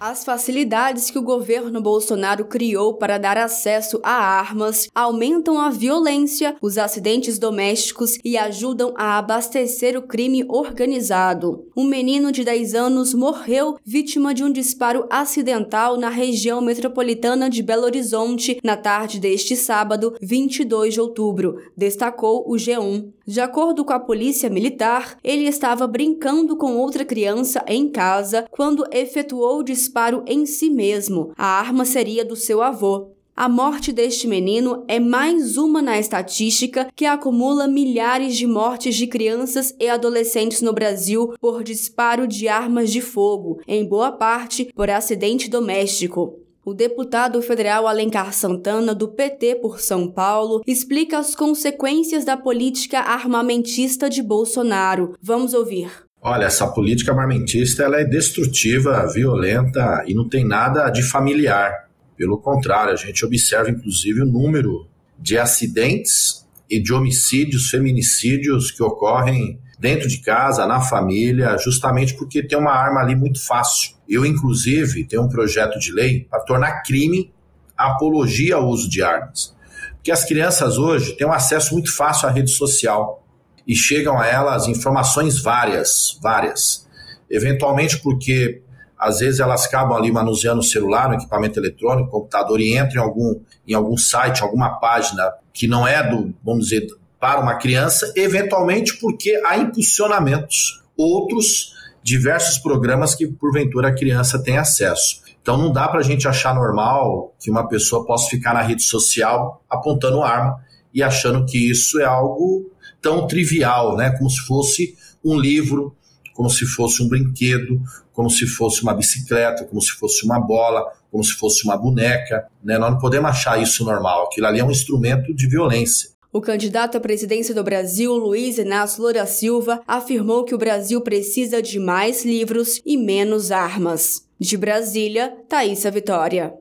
As facilidades que o governo Bolsonaro criou para dar acesso a armas aumentam a violência, os acidentes domésticos e ajudam a abastecer o crime organizado. Um menino de 10 anos morreu vítima de um disparo acidental na região metropolitana de Belo Horizonte na tarde deste sábado, 22 de outubro, destacou o G1. De acordo com a polícia militar, ele estava brincando com outra criança em casa quando efetuou o disparo em si mesmo. A arma seria do seu avô. A morte deste menino é mais uma na estatística que acumula milhares de mortes de crianças e adolescentes no Brasil por disparo de armas de fogo, em boa parte por acidente doméstico. O deputado federal Alencar Santana, do PT por São Paulo, explica as consequências da política armamentista de Bolsonaro. Vamos ouvir. Olha, essa política armamentista ela é destrutiva, violenta e não tem nada de familiar. Pelo contrário, a gente observa inclusive o número de acidentes e de homicídios, feminicídios que ocorrem dentro de casa, na família, justamente porque tem uma arma ali muito fácil. Eu, inclusive, tenho um projeto de lei para tornar crime a apologia ao uso de armas. Porque as crianças hoje têm um acesso muito fácil à rede social e chegam a elas informações várias, várias. Eventualmente porque às vezes elas acabam ali manuseando o celular, o equipamento eletrônico, o computador e entram em algum, em algum site, alguma página que não é do, vamos dizer, para uma criança, eventualmente porque há impulsionamentos, outros diversos programas que porventura a criança tem acesso. Então não dá para a gente achar normal que uma pessoa possa ficar na rede social apontando arma e achando que isso é algo tão trivial, né? Como se fosse um livro, como se fosse um brinquedo, como se fosse uma bicicleta, como se fosse uma bola, como se fosse uma boneca. Né? Nós não podemos achar isso normal. Aquilo ali é um instrumento de violência. O candidato à presidência do Brasil, Luiz Inácio Lula Silva, afirmou que o Brasil precisa de mais livros e menos armas. De Brasília, Thaisa Vitória.